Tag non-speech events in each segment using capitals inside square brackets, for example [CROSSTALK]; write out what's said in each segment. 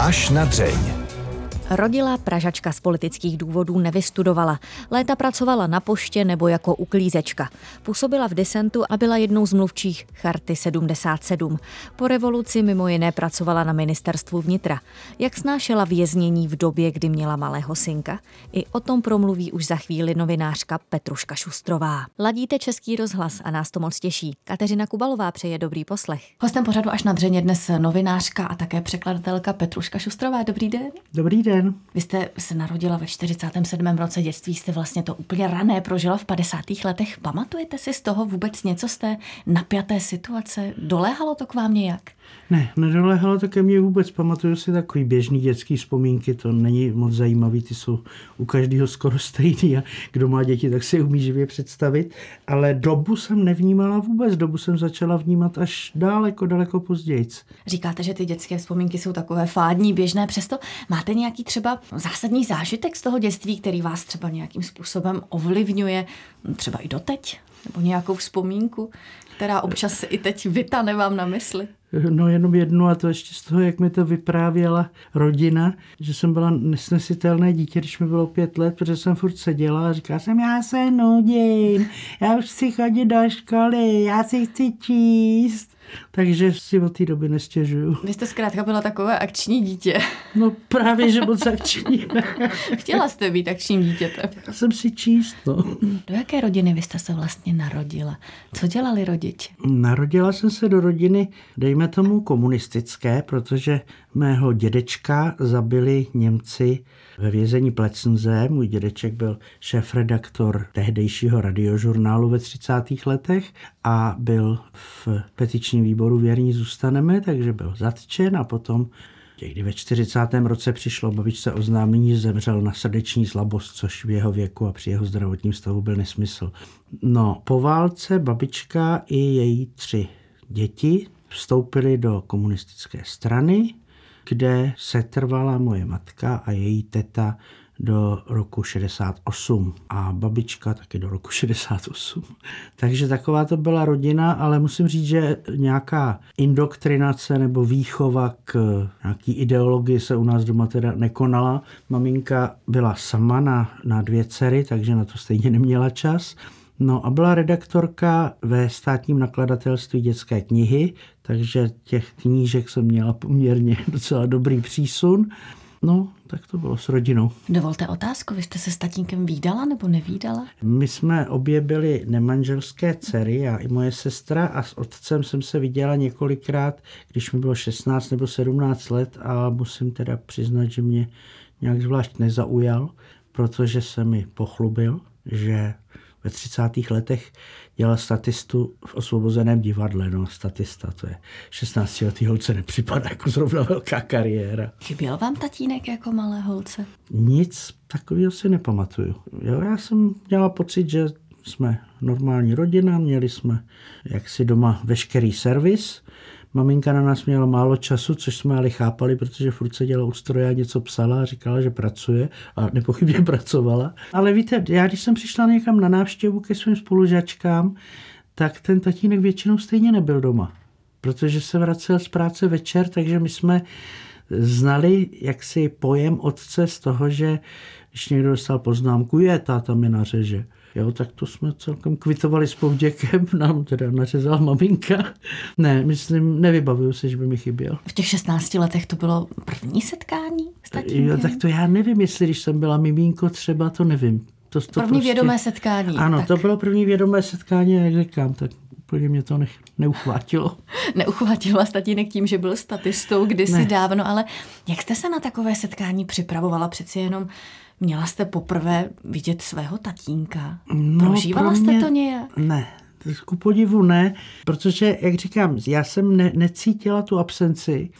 Až na dřeň. Rodila Pražačka z politických důvodů nevystudovala. Léta pracovala na poště nebo jako uklízečka. Působila v disentu a byla jednou z mluvčích Charty 77. Po revoluci mimo jiné pracovala na ministerstvu vnitra. Jak snášela věznění v době, kdy měla malého synka? I o tom promluví už za chvíli novinářka Petruška Šustrová. Ladíte Český rozhlas a nás to moc těší. Kateřina Kubalová přeje dobrý poslech. Hostem pořadu až na dřeně dnes novinářka a také překladatelka Petruška Šustrová. Dobrý den. Dobrý den den. Vy jste se narodila ve 47. roce dětství, jste vlastně to úplně rané prožila v 50. letech. Pamatujete si z toho vůbec něco z té napjaté situace? Doléhalo to k vám nějak? Ne, nedoléhalo to ke mně vůbec. Pamatuju si takový běžný dětský vzpomínky, to není moc zajímavý, ty jsou u každého skoro stejný a kdo má děti, tak si umí živě představit. Ale dobu jsem nevnímala vůbec, dobu jsem začala vnímat až daleko, daleko později. Říkáte, že ty dětské vzpomínky jsou takové fádní, běžné, přesto máte nějaký třeba zásadní zážitek z toho dětství, který vás třeba nějakým způsobem ovlivňuje, třeba i doteď? Nebo nějakou vzpomínku, která občas i teď vytane vám na mysli? No jenom jednu a to ještě z toho, jak mi to vyprávěla rodina, že jsem byla nesnesitelné dítě, když mi bylo pět let, protože jsem furt seděla a říkala jsem, já se nudím, já už chci chodit do školy, já si chci číst. Takže si od té doby nestěžuju. Vy jste zkrátka byla takové akční dítě. No právě, že moc akční. [LAUGHS] Chtěla jste být akčním dítětem. Já jsem si číst, no. Do jaké rodiny vy jste se vlastně narodila? Co dělali rodiče? Narodila jsem se do rodiny, dejme tomu komunistické, protože mého dědečka zabili Němci ve vězení Plecenze. Můj dědeček byl šéf-redaktor tehdejšího radiožurnálu ve 30. letech a byl v petičním výboru Věrní zůstaneme, takže byl zatčen a potom kdy ve 40. roce přišlo babičce oznámení, že zemřel na srdeční slabost, což v jeho věku a při jeho zdravotním stavu byl nesmysl. No, po válce babička i její tři děti vstoupili do komunistické strany, kde se trvala moje matka a její teta do roku 68 a babička taky do roku [LAUGHS] 68. Takže taková to byla rodina, ale musím říct, že nějaká indoktrinace nebo výchova k nějaký ideologii se u nás doma teda nekonala. Maminka byla sama na, na dvě dcery, takže na to stejně neměla čas. No a byla redaktorka ve státním nakladatelství dětské knihy, takže těch knížek jsem měla poměrně [LAUGHS] docela dobrý přísun. No, tak to bylo s rodinou. Dovolte otázku, vy jste se s tatínkem výdala nebo nevídala? My jsme obě byli nemanželské dcery, já i moje sestra a s otcem jsem se viděla několikrát, když mi bylo 16 nebo 17 let a musím teda přiznat, že mě nějak zvlášť nezaujal, protože se mi pochlubil, že ve 30. letech dělal statistu v osvobozeném divadle. No, statista, to je 16 letý holce nepřipadá jako zrovna velká kariéra. Chyběl vám tatínek jako malé holce? Nic takového si nepamatuju. Jo, já jsem měla pocit, že jsme normální rodina, měli jsme jaksi doma veškerý servis, Maminka na nás měla málo času, což jsme ale chápali, protože furt se dělala u stroje a něco psala a říkala, že pracuje a nepochybně [LAUGHS] pracovala. Ale víte, já když jsem přišla někam na návštěvu ke svým spolužačkám, tak ten tatínek většinou stejně nebyl doma, protože se vracel z práce večer, takže my jsme znali jaksi pojem otce z toho, že když někdo dostal poznámku, je, táta mi nařeže. Jo, tak to jsme celkem kvitovali s povděkem, [LAUGHS] nám teda nařezala maminka. Ne, myslím, nevybavuju se, že by mi chyběl. V těch 16 letech to bylo první setkání s tatínkem? Jo, tak to já nevím, jestli když jsem byla mimínko třeba, to nevím. To, to první prostě... vědomé setkání. Ano, tak. to bylo první vědomé setkání, jak říkám, tak úplně mě to nech, neuchvátilo. [LAUGHS] neuchvátilo vás tatínek tím, že byl statistou kdysi ne. dávno, ale jak jste se na takové setkání připravovala? Přeci jenom Měla jste poprvé vidět svého tatínka? No, Prožívala mě, jste to nějak? Ne, ku podivu ne, protože, jak říkám, já jsem ne, necítila tu absenci,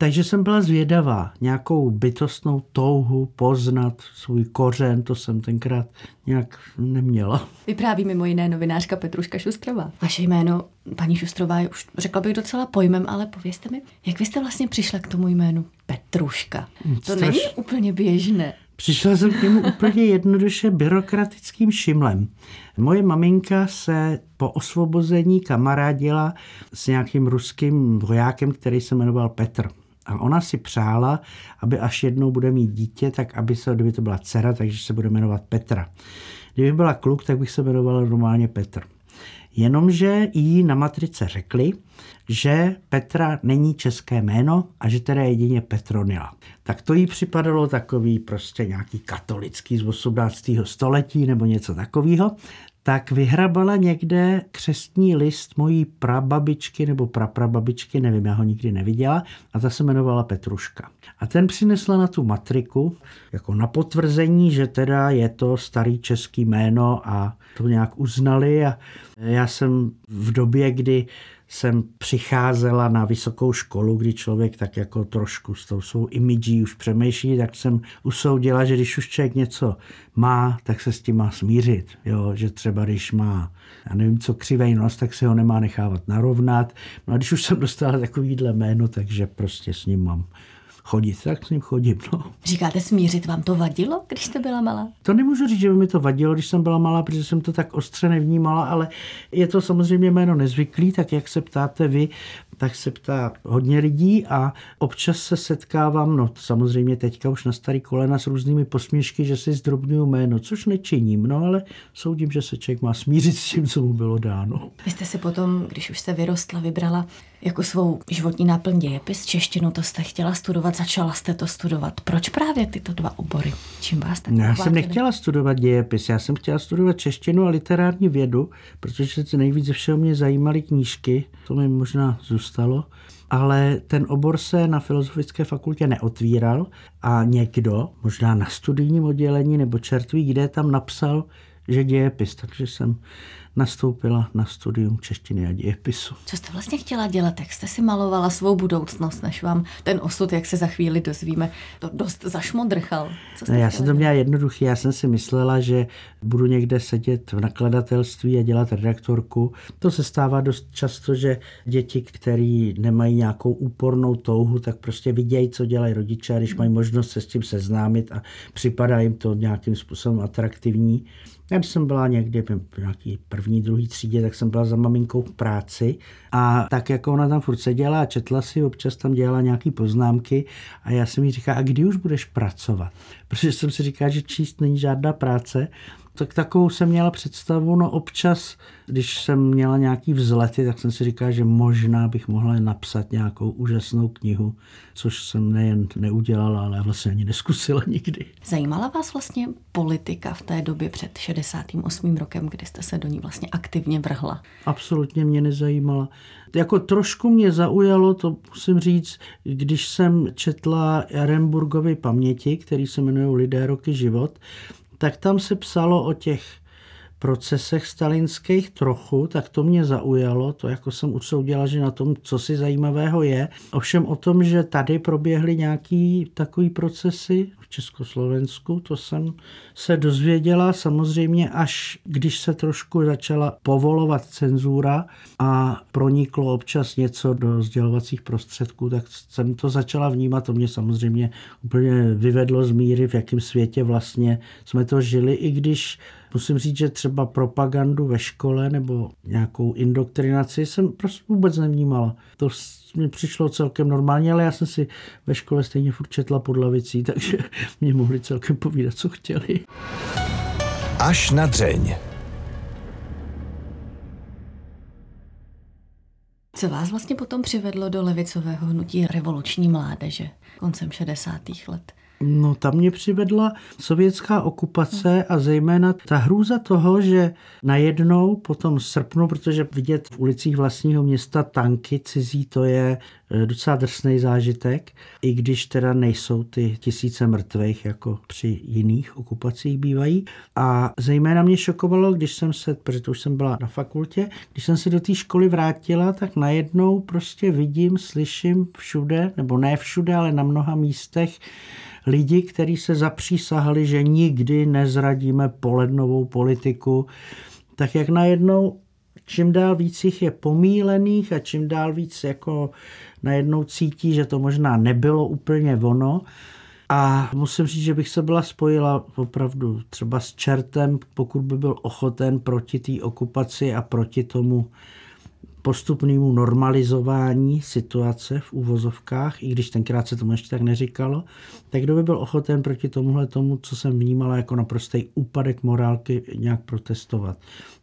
takže jsem byla zvědavá, nějakou bytostnou touhu poznat svůj kořen, to jsem tenkrát nějak neměla. Vypráví mimo jiné novinářka Petruška Šustrová. Vaše jméno, paní Šustrová, je už řekla bych docela pojmem, ale povězte mi, jak vy jste vlastně přišla k tomu jménu Petruška? To Straš... není úplně běžné. Přišla jsem k němu úplně jednoduše byrokratickým šimlem. Moje maminka se po osvobození kamarádila s nějakým ruským vojákem, který se jmenoval Petr. A ona si přála, aby až jednou bude mít dítě, tak aby se, kdyby to byla dcera, takže se bude jmenovat Petra. Kdyby byla kluk, tak bych se jmenoval normálně Petr. Jenomže jí na matrice řekli, že Petra není české jméno a že teda jedině Petronila. Tak to jí připadalo takový prostě nějaký katolický z 18. století nebo něco takového tak vyhrabala někde křestní list mojí prababičky nebo praprababičky, nevím, já ho nikdy neviděla, a ta se jmenovala Petruška. A ten přinesla na tu matriku jako na potvrzení, že teda je to starý český jméno a to nějak uznali a já jsem v době, kdy jsem přicházela na vysokou školu, kdy člověk tak jako trošku s tou svou imidží už přemýšlí, tak jsem usoudila, že když už člověk něco má, tak se s tím má smířit. Jo? Že třeba když má, já nevím co, křivej nos, tak se ho nemá nechávat narovnat. No a když už jsem dostala takovýhle jméno, takže prostě s ním mám chodit, tak s ním chodím. No. Říkáte smířit, vám to vadilo, když jste byla malá? To nemůžu říct, že by mi to vadilo, když jsem byla malá, protože jsem to tak ostře nevnímala, ale je to samozřejmě jméno nezvyklý, tak jak se ptáte vy, tak se ptá hodně lidí a občas se setkávám, no samozřejmě teďka už na starý kolena s různými posměšky, že si zdrobňuju jméno, což nečiním, no ale soudím, že se člověk má smířit s tím, co mu bylo dáno. Vy jste si potom, když už jste vyrostla, vybrala jako svou životní náplň dějepis, češtinu, to jste chtěla studovat, začala jste to studovat. Proč právě tyto dva obory? Čím vás tak Já jsem nechtěla studovat dějepis, já jsem chtěla studovat češtinu a literární vědu, protože se nejvíc ze všeho mě zajímaly knížky, to mi možná zůstalo ale ten obor se na Filozofické fakultě neotvíral a někdo, možná na studijním oddělení nebo čertví, kde tam napsal, že dějepis, takže jsem nastoupila na studium češtiny a dějepisu. Co jste vlastně chtěla dělat? Jak jste si malovala svou budoucnost, než vám ten osud, jak se za chvíli dozvíme, to dost zašmodrchal? Co jste no, já jsem to měla jednoduchý. Já jsem si myslela, že budu někde sedět v nakladatelství a dělat redaktorku. To se stává dost často, že děti, které nemají nějakou úpornou touhu, tak prostě vidějí, co dělají rodiče a když mají možnost se s tím seznámit a připadá jim to nějakým způsobem atraktivní, já jsem byla někdy v nějaký první, druhý třídě, tak jsem byla za maminkou v práci a tak jako ona tam furt seděla a četla si, občas tam dělala nějaký poznámky a já jsem jí říkala, a kdy už budeš pracovat? Protože jsem si říkala, že číst není žádná práce tak takovou jsem měla představu, no občas, když jsem měla nějaký vzlety, tak jsem si říkala, že možná bych mohla napsat nějakou úžasnou knihu, což jsem nejen neudělala, ale vlastně ani neskusila nikdy. Zajímala vás vlastně politika v té době před 68. rokem, kdy jste se do ní vlastně aktivně vrhla? Absolutně mě nezajímala. Jako trošku mě zaujalo, to musím říct, když jsem četla Jaremburgovy paměti, který se jmenují Lidé roky život, tak tam se psalo o těch procesech stalinských trochu, tak to mě zaujalo, to jako jsem usoudila, že na tom, co si zajímavého je. Ovšem o tom, že tady proběhly nějaký takový procesy v Československu, to jsem se dozvěděla samozřejmě až když se trošku začala povolovat cenzura a proniklo občas něco do sdělovacích prostředků, tak jsem to začala vnímat, to mě samozřejmě úplně vyvedlo z míry, v jakém světě vlastně jsme to žili, i když musím říct, že třeba propagandu ve škole nebo nějakou indoktrinaci jsem prostě vůbec nevnímala. To mi přišlo celkem normálně, ale já jsem si ve škole stejně furt četla pod lavicí, [LAUGHS] takže mě mohli celkem povídat, co chtěli. Až na dřeň. Co vás vlastně potom přivedlo do levicového hnutí revoluční mládeže koncem 60. let? No tam mě přivedla sovětská okupace a zejména ta hrůza toho, že najednou po tom srpnu, protože vidět v ulicích vlastního města tanky cizí, to je docela drsný zážitek, i když teda nejsou ty tisíce mrtvých, jako při jiných okupacích bývají. A zejména mě šokovalo, když jsem se, protože to už jsem byla na fakultě, když jsem se do té školy vrátila, tak najednou prostě vidím, slyším všude, nebo ne všude, ale na mnoha místech, lidi, kteří se zapřísahali, že nikdy nezradíme polednovou politiku, tak jak najednou čím dál víc jich je pomílených a čím dál víc jako najednou cítí, že to možná nebylo úplně ono. A musím říct, že bych se byla spojila opravdu třeba s čertem, pokud by byl ochoten proti té okupaci a proti tomu postupnému normalizování situace v úvozovkách, i když tenkrát se tomu ještě tak neříkalo, tak kdo by byl ochoten proti tomuhle tomu, co jsem vnímala jako naprostý úpadek morálky, nějak protestovat.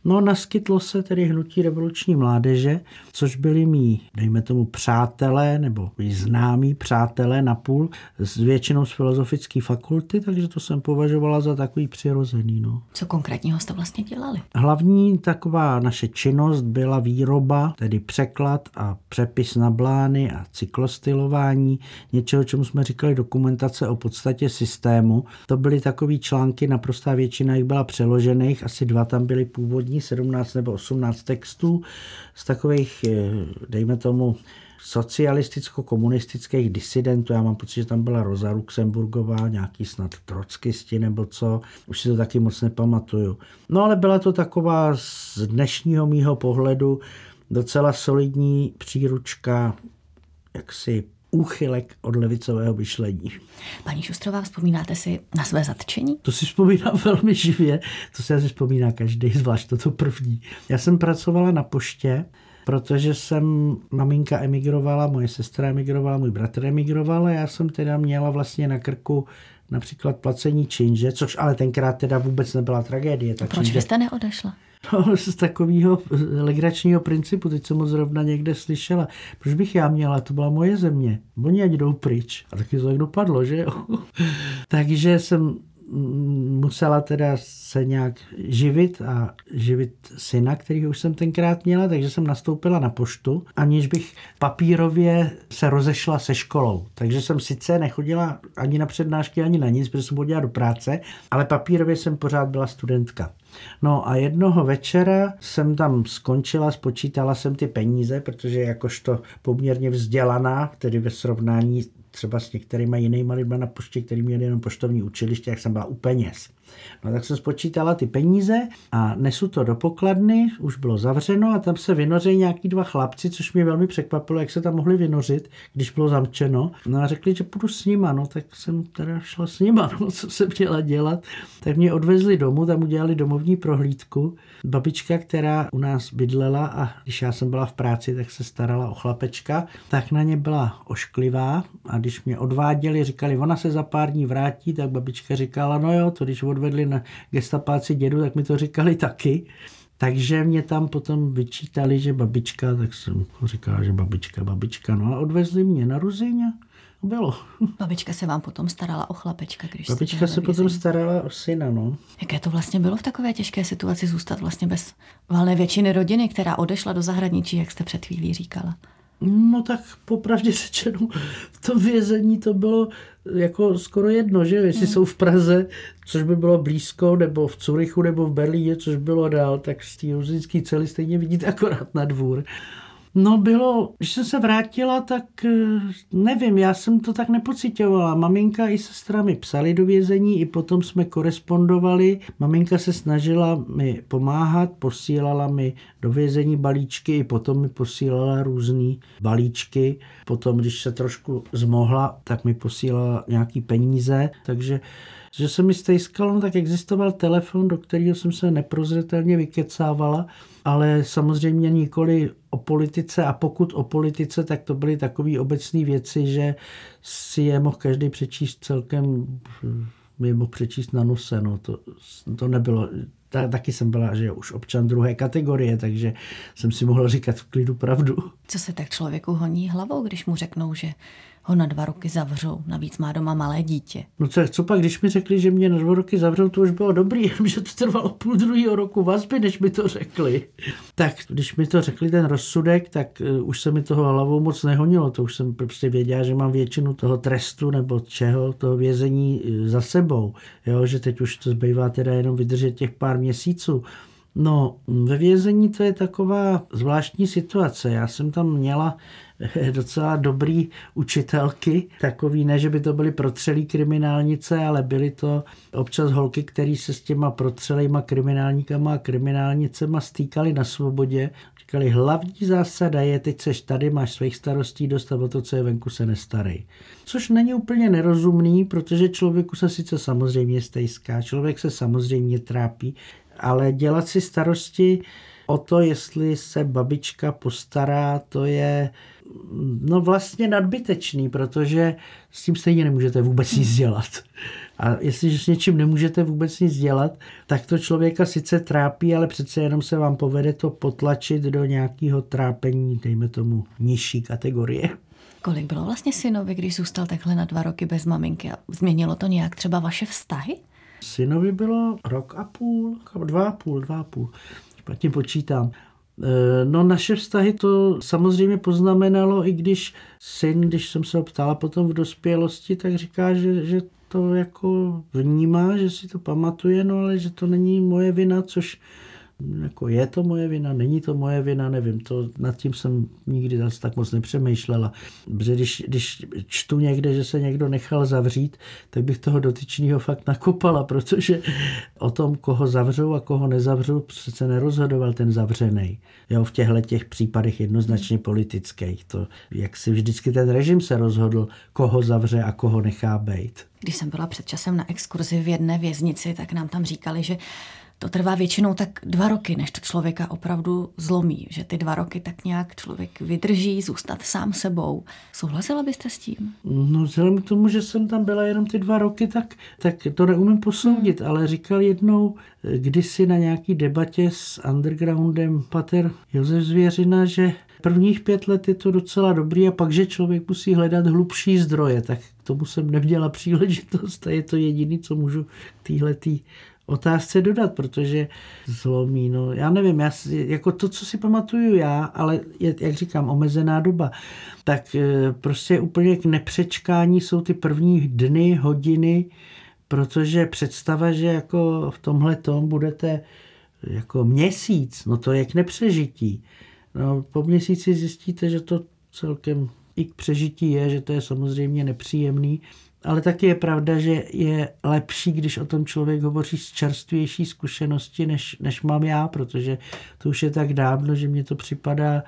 No naskytlo se tedy hnutí revoluční mládeže, což byli mý, dejme tomu, přátelé nebo známí přátelé napůl, s většinou z filozofické fakulty, takže to jsem považovala za takový přirozený. No. Co konkrétního jste vlastně dělali? Hlavní taková naše činnost byla výroba, tedy překlad a přepis na blány a cyklostylování, něčeho, čemu jsme říkali dokumentace o podstatě systému. To byly takové články, naprostá většina jich byla přeložených, asi dva tam byly původní, 17 nebo 18 textů z takových, eh, dejme tomu, socialisticko-komunistických disidentů. Já mám pocit, že tam byla Rosa Luxemburgová, nějaký snad trockisti nebo co. Už si to taky moc nepamatuju. No ale byla to taková z dnešního mýho pohledu docela solidní příručka jaksi úchylek od levicového myšlení. Paní Šustrová, vzpomínáte si na své zatčení? To si vzpomínám [LAUGHS] velmi živě, to si asi vzpomíná každý, zvlášť to první. Já jsem pracovala na poště, protože jsem, maminka emigrovala, moje sestra emigrovala, můj bratr emigroval a já jsem teda měla vlastně na krku například placení činže, což ale tenkrát teda vůbec nebyla tragédie. Tak Proč činže... jste neodešla? No, [LAUGHS] z takového legračního principu, teď jsem ho zrovna někde slyšela. Proč bych já měla, to byla moje země. Oni ať jdou pryč. A taky to tak dopadlo, že jo? [LAUGHS] Takže jsem musela teda se nějak živit a živit syna, který už jsem tenkrát měla, takže jsem nastoupila na poštu, aniž bych papírově se rozešla se školou. Takže jsem sice nechodila ani na přednášky, ani na nic, protože jsem chodila do práce, ale papírově jsem pořád byla studentka. No a jednoho večera jsem tam skončila, spočítala jsem ty peníze, protože jakožto poměrně vzdělaná, tedy ve srovnání třeba s některými jinými lidmi na poště, který měli jenom poštovní učiliště, jak jsem byla u peněz. No tak jsem spočítala ty peníze a nesu to do pokladny, už bylo zavřeno a tam se vynoří nějaký dva chlapci, což mě velmi překvapilo, jak se tam mohli vynořit, když bylo zamčeno. No a řekli, že půjdu s nima, no tak jsem teda šla s nima, [LAUGHS] no co jsem měla dělat. Tak mě odvezli domů, tam udělali domovní prohlídku. Babička, která u nás bydlela a když já jsem byla v práci, tak se starala o chlapečka, tak na ně byla ošklivá a když mě odváděli, říkali, ona se za pár dní vrátí, tak babička říkala, no jo, to když odvedli na gestapáci dědu, tak mi to říkali taky. Takže mě tam potom vyčítali, že babička, tak jsem říkal, že babička, babička, no a odvezli mě na Ruzině. Bylo. Babička se vám potom starala o chlapečka, když Babička se potom starala o syna, no. Jaké to vlastně bylo v takové těžké situaci zůstat vlastně bez valné většiny rodiny, která odešla do zahraničí, jak jste před chvílí říkala? No tak popravdě [LAUGHS] řečeno, v tom vězení to bylo jako skoro jedno, že jestli hmm. jsou v Praze, což by bylo blízko, nebo v Curychu, nebo v Berlíně, což bylo dál, tak z té ruzinské cely stejně vidíte akorát na dvůr. No bylo, když jsem se vrátila, tak eh, nevím, já jsem to tak nepocitovala. Maminka i sestra mi psali do vězení, i potom jsme korespondovali. Maminka se snažila mi pomáhat, posílala mi do vězení balíčky, i potom mi posílala různé balíčky. Potom, když se trošku zmohla, tak mi posílala nějaký peníze, takže že se mi stejskalo, no, tak existoval telefon, do kterého jsem se neprozřetelně vykecávala, ale samozřejmě nikoli o politice a pokud o politice, tak to byly takové obecné věci, že si je mohl každý přečíst celkem, mi mohl přečíst na nose, no to, to nebylo, ta, taky jsem byla, že už občan druhé kategorie, takže jsem si mohl říkat v klidu pravdu. Co se tak člověku honí hlavou, když mu řeknou, že ho na dva roky zavřou. Navíc má doma malé dítě. No co, co pak, když mi řekli, že mě na dva roky zavřou, to už bylo dobrý, [LAUGHS] že to trvalo půl druhého roku vazby, než mi to řekli. Tak když mi to řekli ten rozsudek, tak uh, už se mi toho hlavou moc nehonilo. To už jsem prostě věděl, že mám většinu toho trestu nebo čeho, toho vězení uh, za sebou. Jo, že teď už to zbývá teda jenom vydržet těch pár měsíců. No, ve vězení to je taková zvláštní situace. Já jsem tam měla [LAUGHS] docela dobrý učitelky, takový ne, že by to byly protřelý kriminálnice, ale byly to občas holky, které se s těma protřelejma kriminálníkama a kriminálnicema stýkali na svobodě. Říkali, hlavní zásada je, teď seš tady, máš svých starostí dost a o to, co je venku, se nestarej. Což není úplně nerozumný, protože člověku se sice samozřejmě stejská, člověk se samozřejmě trápí, ale dělat si starosti o to, jestli se babička postará, to je no vlastně nadbytečný, protože s tím stejně nemůžete vůbec nic dělat. A jestliže s něčím nemůžete vůbec nic dělat, tak to člověka sice trápí, ale přece jenom se vám povede to potlačit do nějakého trápení, dejme tomu, nižší kategorie. Kolik bylo vlastně synovi, když zůstal takhle na dva roky bez maminky? A změnilo to nějak třeba vaše vztahy? Synovi bylo rok a půl, dva a půl, dva a půl. Špatně počítám. E, no naše vztahy to samozřejmě poznamenalo, i když syn, když jsem se ho ptala potom v dospělosti, tak říká, že, že to jako vnímá, že si to pamatuje, no ale že to není moje vina, což jako je to moje vina, není to moje vina, nevím, to nad tím jsem nikdy zase tak moc nepřemýšlela. Protože když, když čtu někde, že se někdo nechal zavřít, tak bych toho dotyčného fakt nakopala, protože o tom, koho zavřou a koho nezavřou, přece nerozhodoval ten zavřený. Jo, v těchto těch případech jednoznačně politických. To, jak si vždycky ten režim se rozhodl, koho zavře a koho nechá bejt. Když jsem byla před časem na exkurzi v jedné věznici, tak nám tam říkali, že to trvá většinou tak dva roky, než to člověka opravdu zlomí. Že ty dva roky tak nějak člověk vydrží zůstat sám sebou. Souhlasila byste s tím? No vzhledem k tomu, že jsem tam byla jenom ty dva roky, tak, tak to neumím posoudit, hmm. ale říkal jednou kdysi na nějaký debatě s undergroundem pater Josef Zvěřina, že prvních pět let je to docela dobrý a pak, že člověk musí hledat hlubší zdroje, tak k tomu jsem neměla příležitost a je to jediný, co můžu k téhletý otázce dodat, protože zlomí, no já nevím, já, jako to, co si pamatuju já, ale je, jak říkám, omezená doba, tak e, prostě úplně k nepřečkání jsou ty první dny, hodiny, protože představa, že jako v tomhle tom budete jako měsíc, no to je k nepřežití. No, po měsíci zjistíte, že to celkem i k přežití je, že to je samozřejmě nepříjemný, ale taky je pravda, že je lepší, když o tom člověk hovoří z čerstvější zkušenosti, než, než mám já, protože to už je tak dávno, že mě to připadá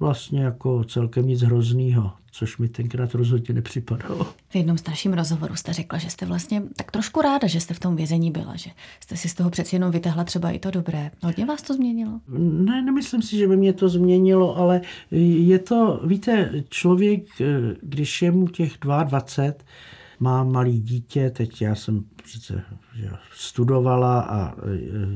vlastně jako celkem nic hroznýho, což mi tenkrát rozhodně nepřipadalo. V jednom starším rozhovoru jste řekla, že jste vlastně tak trošku ráda, že jste v tom vězení byla, že jste si z toho přeci jenom vytahla třeba i to dobré. Hodně vás to změnilo? Ne, nemyslím si, že by mě to změnilo, ale je to, víte, člověk, když je mu těch 22, má malý dítě, teď já jsem přece studovala a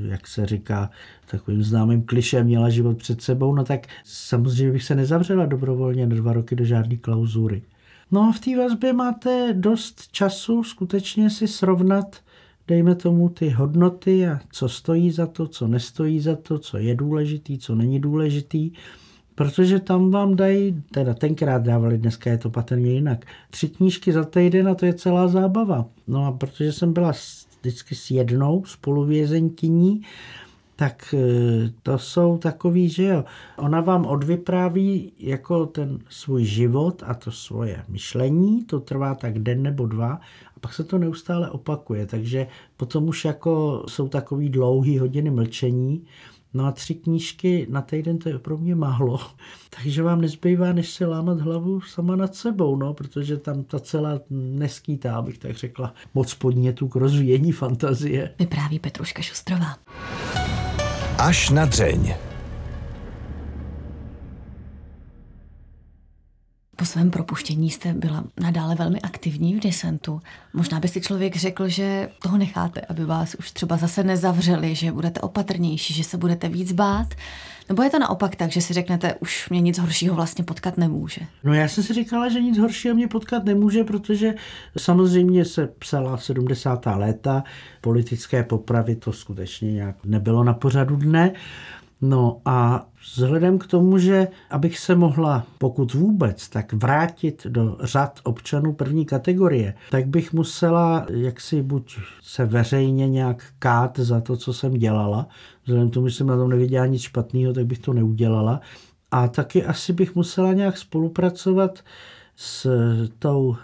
jak se říká takovým známým klišem měla život před sebou, no tak samozřejmě bych se nezavřela dobrovolně na dva roky do žádné klauzury. No a v té vazbě máte dost času skutečně si srovnat, dejme tomu, ty hodnoty a co stojí za to, co nestojí za to, co je důležitý, co není důležitý. Protože tam vám dají, teda tenkrát dávali, dneska je to patrně jinak, tři knížky za týden a to je celá zábava. No a protože jsem byla vždycky s jednou spoluvězenkyní, tak e, to jsou takový, že jo, ona vám odvypráví jako ten svůj život a to svoje myšlení, to trvá tak den nebo dva a pak se to neustále opakuje, takže potom už jako jsou takový dlouhý hodiny mlčení No a tři knížky na týden to je pro mě málo, [LAUGHS] takže vám nezbývá, než se lámat hlavu sama nad sebou, no, protože tam ta celá neskýtá, abych tak řekla, moc podnětů k rozvíjení fantazie. Vypráví Petruška Šustrová. Až na dřeň. Po svém propuštění jste byla nadále velmi aktivní v disentu. Možná by si člověk řekl, že toho necháte, aby vás už třeba zase nezavřeli, že budete opatrnější, že se budete víc bát. Nebo je to naopak tak, že si řeknete, už mě nic horšího vlastně potkat nemůže? No já jsem si říkala, že nic horšího mě potkat nemůže, protože samozřejmě se psala 70. léta, politické popravy to skutečně nějak nebylo na pořadu dne. No a vzhledem k tomu, že abych se mohla, pokud vůbec, tak vrátit do řad občanů první kategorie, tak bych musela jaksi buď se veřejně nějak kát za to, co jsem dělala. Vzhledem k tomu, že jsem na tom neviděla nic špatného, tak bych to neudělala. A taky asi bych musela nějak spolupracovat s tou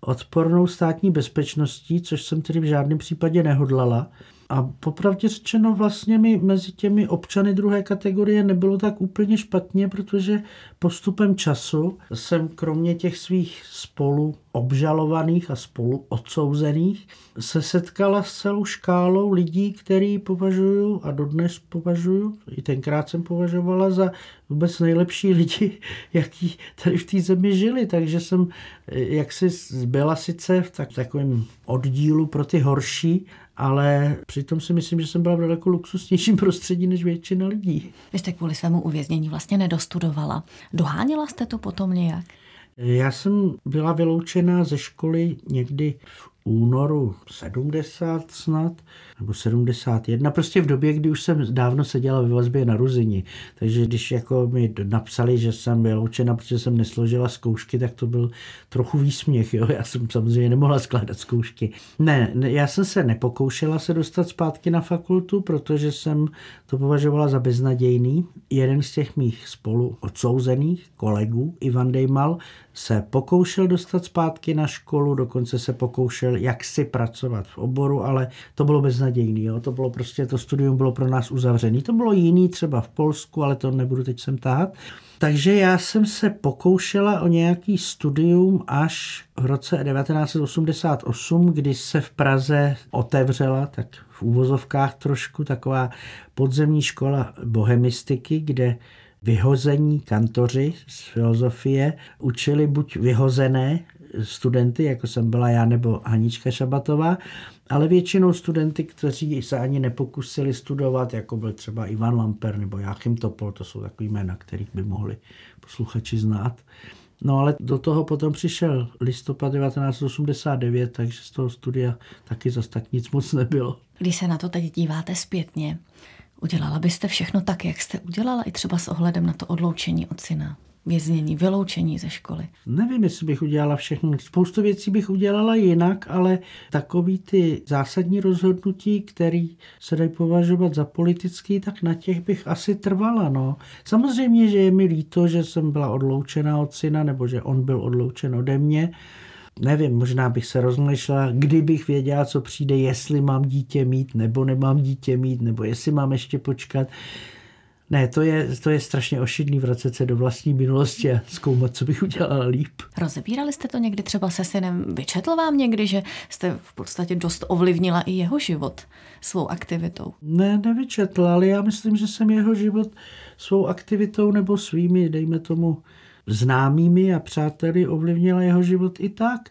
odpornou státní bezpečností, což jsem tedy v žádném případě nehodlala A popravdě řečeno vlastně mi mezi těmi občany druhé kategorie nebylo tak úplně špatně, protože postupem času jsem kromě těch svých spolu obžalovaných a spolu odsouzených se setkala s celou škálou lidí, který považuju a dodnes považuju, i tenkrát jsem považovala za vůbec nejlepší lidi, [LAUGHS] jaký tady v té zemi žili. Takže jsem jaksi byla sice v tak, takovém oddílu pro ty horší, ale přitom si myslím, že jsem byla v daleko luxusnějším [LAUGHS] prostředí než většina lidí. Vy jste kvůli svému uvěznění vlastně nedostudovala. Doháněla jste to potom nějak? Já jsem byla vyloučena ze školy někdy v únoru 70 snad, nebo 71, prostě v době, kdy už jsem dávno seděla ve vazbě na Ruzini. Takže když jako mi napsali, že jsem vyloučena, protože jsem nesložila zkoušky, tak to byl trochu výsměch. Jo? Já jsem samozřejmě nemohla skládat zkoušky. Ne, já jsem se nepokoušela se dostat zpátky na fakultu, protože jsem to považovala za beznadějný. Jeden z těch mých spolu odsouzených kolegů, Ivan Dejmal, se pokoušel dostat zpátky na školu, dokonce se pokoušel jak si pracovat v oboru, ale to bylo beznadějný. Jo? To bylo prostě, to studium bylo pro nás uzavřené. To bylo jiný třeba v Polsku, ale to nebudu teď sem tahat. Takže já jsem se pokoušela o nějaký studium až v roce 1988, kdy se v Praze otevřela, tak v úvozovkách trošku, taková podzemní škola bohemistiky, kde vyhození kantoři z filozofie učili buď vyhozené studenty, jako jsem byla já nebo Hanička Šabatová, ale většinou studenty, kteří se ani nepokusili studovat, jako byl třeba Ivan Lamper nebo Jáchym Topol, to jsou takový jména, kterých by mohli posluchači znát. No ale do toho potom přišel listopad 1989, takže z toho studia taky zas tak nic moc nebylo. Když se na to teď díváte zpětně, Udělala byste všechno tak, jak jste udělala, i třeba s ohledem na to odloučení od syna? věznění, vyloučení ze školy? Nevím, jestli bych udělala všechno. Spoustu věcí bych udělala jinak, ale takový ty zásadní rozhodnutí, které se dají považovat za politický, tak na těch bych asi trvala. No. Samozřejmě, že je mi líto, že jsem byla odloučena od syna, nebo že on byl odloučen ode mě, nevím, možná bych se rozmýšlela, kdybych věděla, co přijde, jestli mám dítě mít, nebo nemám dítě mít, nebo jestli mám ještě počkat. Ne, to je, to je strašně ošidný vracet se do vlastní minulosti a zkoumat, co bych udělala líp. Rozebírali jste to někdy třeba se synem? Vyčetl vám někdy, že jste v podstatě dost ovlivnila i jeho život svou aktivitou? Ne, nevyčetl, ale já myslím, že jsem jeho život svou aktivitou nebo svými, dejme tomu, známými a přáteli ovlivnila jeho život i tak.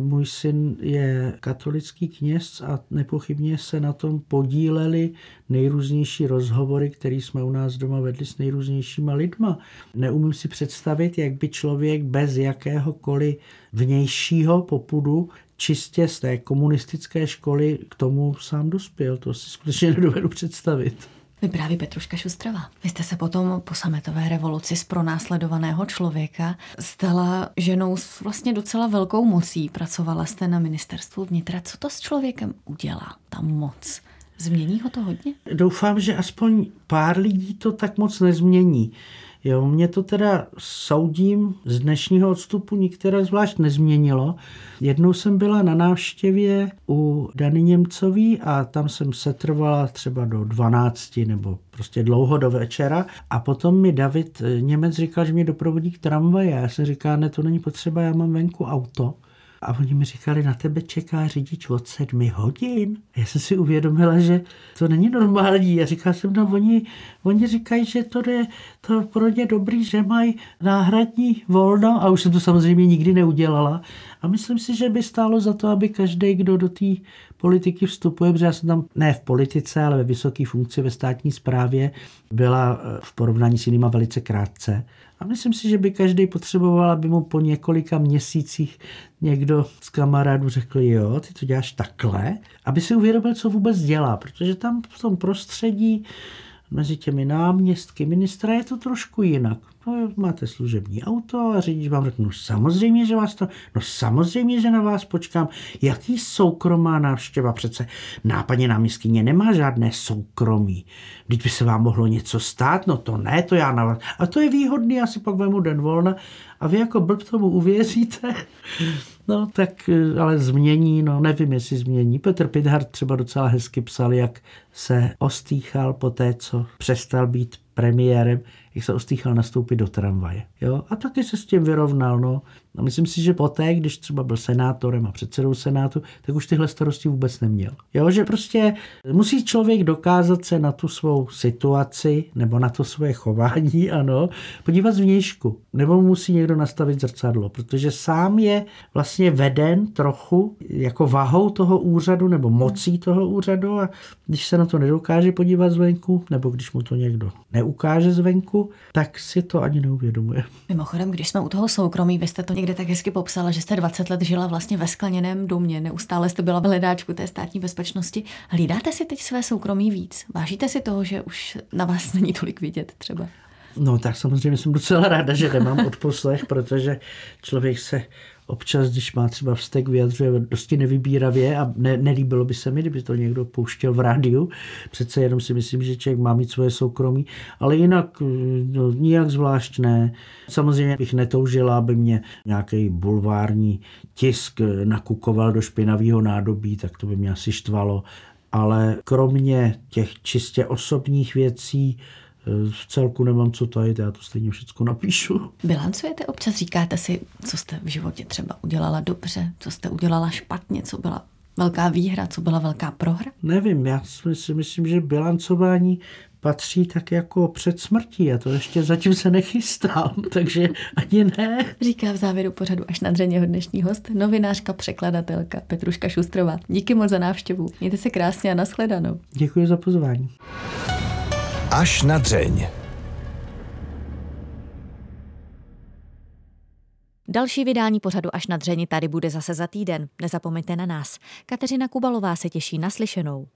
Můj syn je katolický kněz a nepochybně se na tom podíleli nejrůznější rozhovory, které jsme u nás doma vedli s nejrůznějšíma lidma. Neumím si představit, jak by člověk bez jakéhokoliv vnějšího popudu čistě z té komunistické školy k tomu sám dospěl. To si skutečně nedovedu představit. Vypráví Petruška Šustrová. Vy jste se potom po sametové revoluci z pronásledovaného člověka stala ženou s vlastně docela velkou mocí. Pracovala jste na ministerstvu vnitra. Co to s člověkem udělá, ta moc? Změní ho to hodně? Doufám, že aspoň pár lidí to tak moc nezmění. Jo, mě to teda soudím z dnešního odstupu nikteré zvlášť nezměnilo. Jednou jsem byla na návštěvě u Dany Němcový a tam jsem se trvala třeba do 12 nebo prostě dlouho do večera a potom mi David Němec říkal, že mě doprovodí k tramvaji. Já jsem říkal, ne, to není potřeba, já mám venku auto. A oni mi říkali, na tebe čeká řidič od sedmi hodin. Já jsem si uvědomila, že to není normální. Já říkal jsem, no oni, oni říkají, že to je to pro ně dobrý, že mají náhradní volno a už jsem to samozřejmě nikdy neudělala. A myslím si, že by stálo za to, aby každý, kdo do té politiky vstupuje, protože já jsem tam ne v politice, ale ve vysoké funkci ve státní správě, byla eh, v porovnání s jinýma velice krátce. A myslím si, že by každý potřeboval, aby mu po několika měsících někdo z kamarádů řekl, jo, ty to děláš takhle, aby si uvědomil, co vůbec dělá, protože tam v tom prostředí mezi těmi náměstky ministra je to trošku jinak. No, máte služební auto a řidič vám řekne, no samozřejmě, že vás to, no samozřejmě, že na vás počkám. Jaký soukromá návštěva? Přece nápadně náměstkyně nemá žádné soukromí. Když by se vám mohlo něco stát, no to ne, to já na vás. A to je výhodný, já si pak vemu den volna a vy jako blb tomu uvěříte. No tak eh, ale změní, no nevím, jestli změní. Petr Pithart třeba docela hezky psal, jak se ostýchal po té, co přestal být premiérem, jak se ostýchal nastoupit do tramvaje. Jo? A taky se s tím vyrovnal. No. A myslím si, že poté, když třeba byl senátorem a předsedou senátu, tak už tyhle starosti vůbec neměl. Jo, že prostě musí člověk dokázat se na tu svou situaci nebo na to svoje chování, [LAUGHS] ano, podívat zvnějšku. Nebo musí někdo nastavit zrcadlo, protože sám je vlastně veden trochu jako vahou toho úřadu nebo mocí toho úřadu a když se na to nedokáže podívat zvenku, nebo když mu to někdo neukáže zvenku, tak si to ani neuvědomuje. Mimochodem, když jsme u toho soukromí, vy jste to někde tak hezky popsala, že jste 20 let žila vlastně ve skleněném domě, neustále jste byla v hledáčku té státní bezpečnosti. Hlídáte si teď své soukromí víc? Vážíte si toho, že už na vás není tolik vidět třeba? No tak samozřejmě jsem docela ráda, že nemám odposlech, protože člověk se občas, když má třeba vztek, vyjadřuje dosti nevybíravě a ne, nelíbilo by se mi, kdyby to někdo pouštěl v rádiu. Přece jenom si myslím, že člověk má mít svoje soukromí, ale jinak no, nijak zvlášť ne. Samozřejmě bych netoužila, aby mě nějaký bulvární tisk nakukoval do špinavého nádobí, tak to by mě asi štvalo. Ale kromě těch čistě osobních věcí, v celku nemám co tajit, já to stejně všechno napíšu. Bilancujete občas, říkáte si, co jste v životě třeba udělala dobře, co jste udělala špatně, co byla velká výhra, co byla velká prohra? Nevím, já si myslím, že bilancování patří tak jako před smrtí a to ještě zatím se nechystám, [LAUGHS] takže ani ne. Říká v závěru pořadu až na dřeně dnešní host, novinářka, překladatelka Petruška Šustrová. Díky moc za návštěvu. Mějte se krásně a nashledanou. Děkuji za pozvání. Až na dřeň. Další vydání pořadu Až na dřeni tady bude zase za týden. Nezapomeňte na nás. Kateřina Kubalová se těší na slyšenou.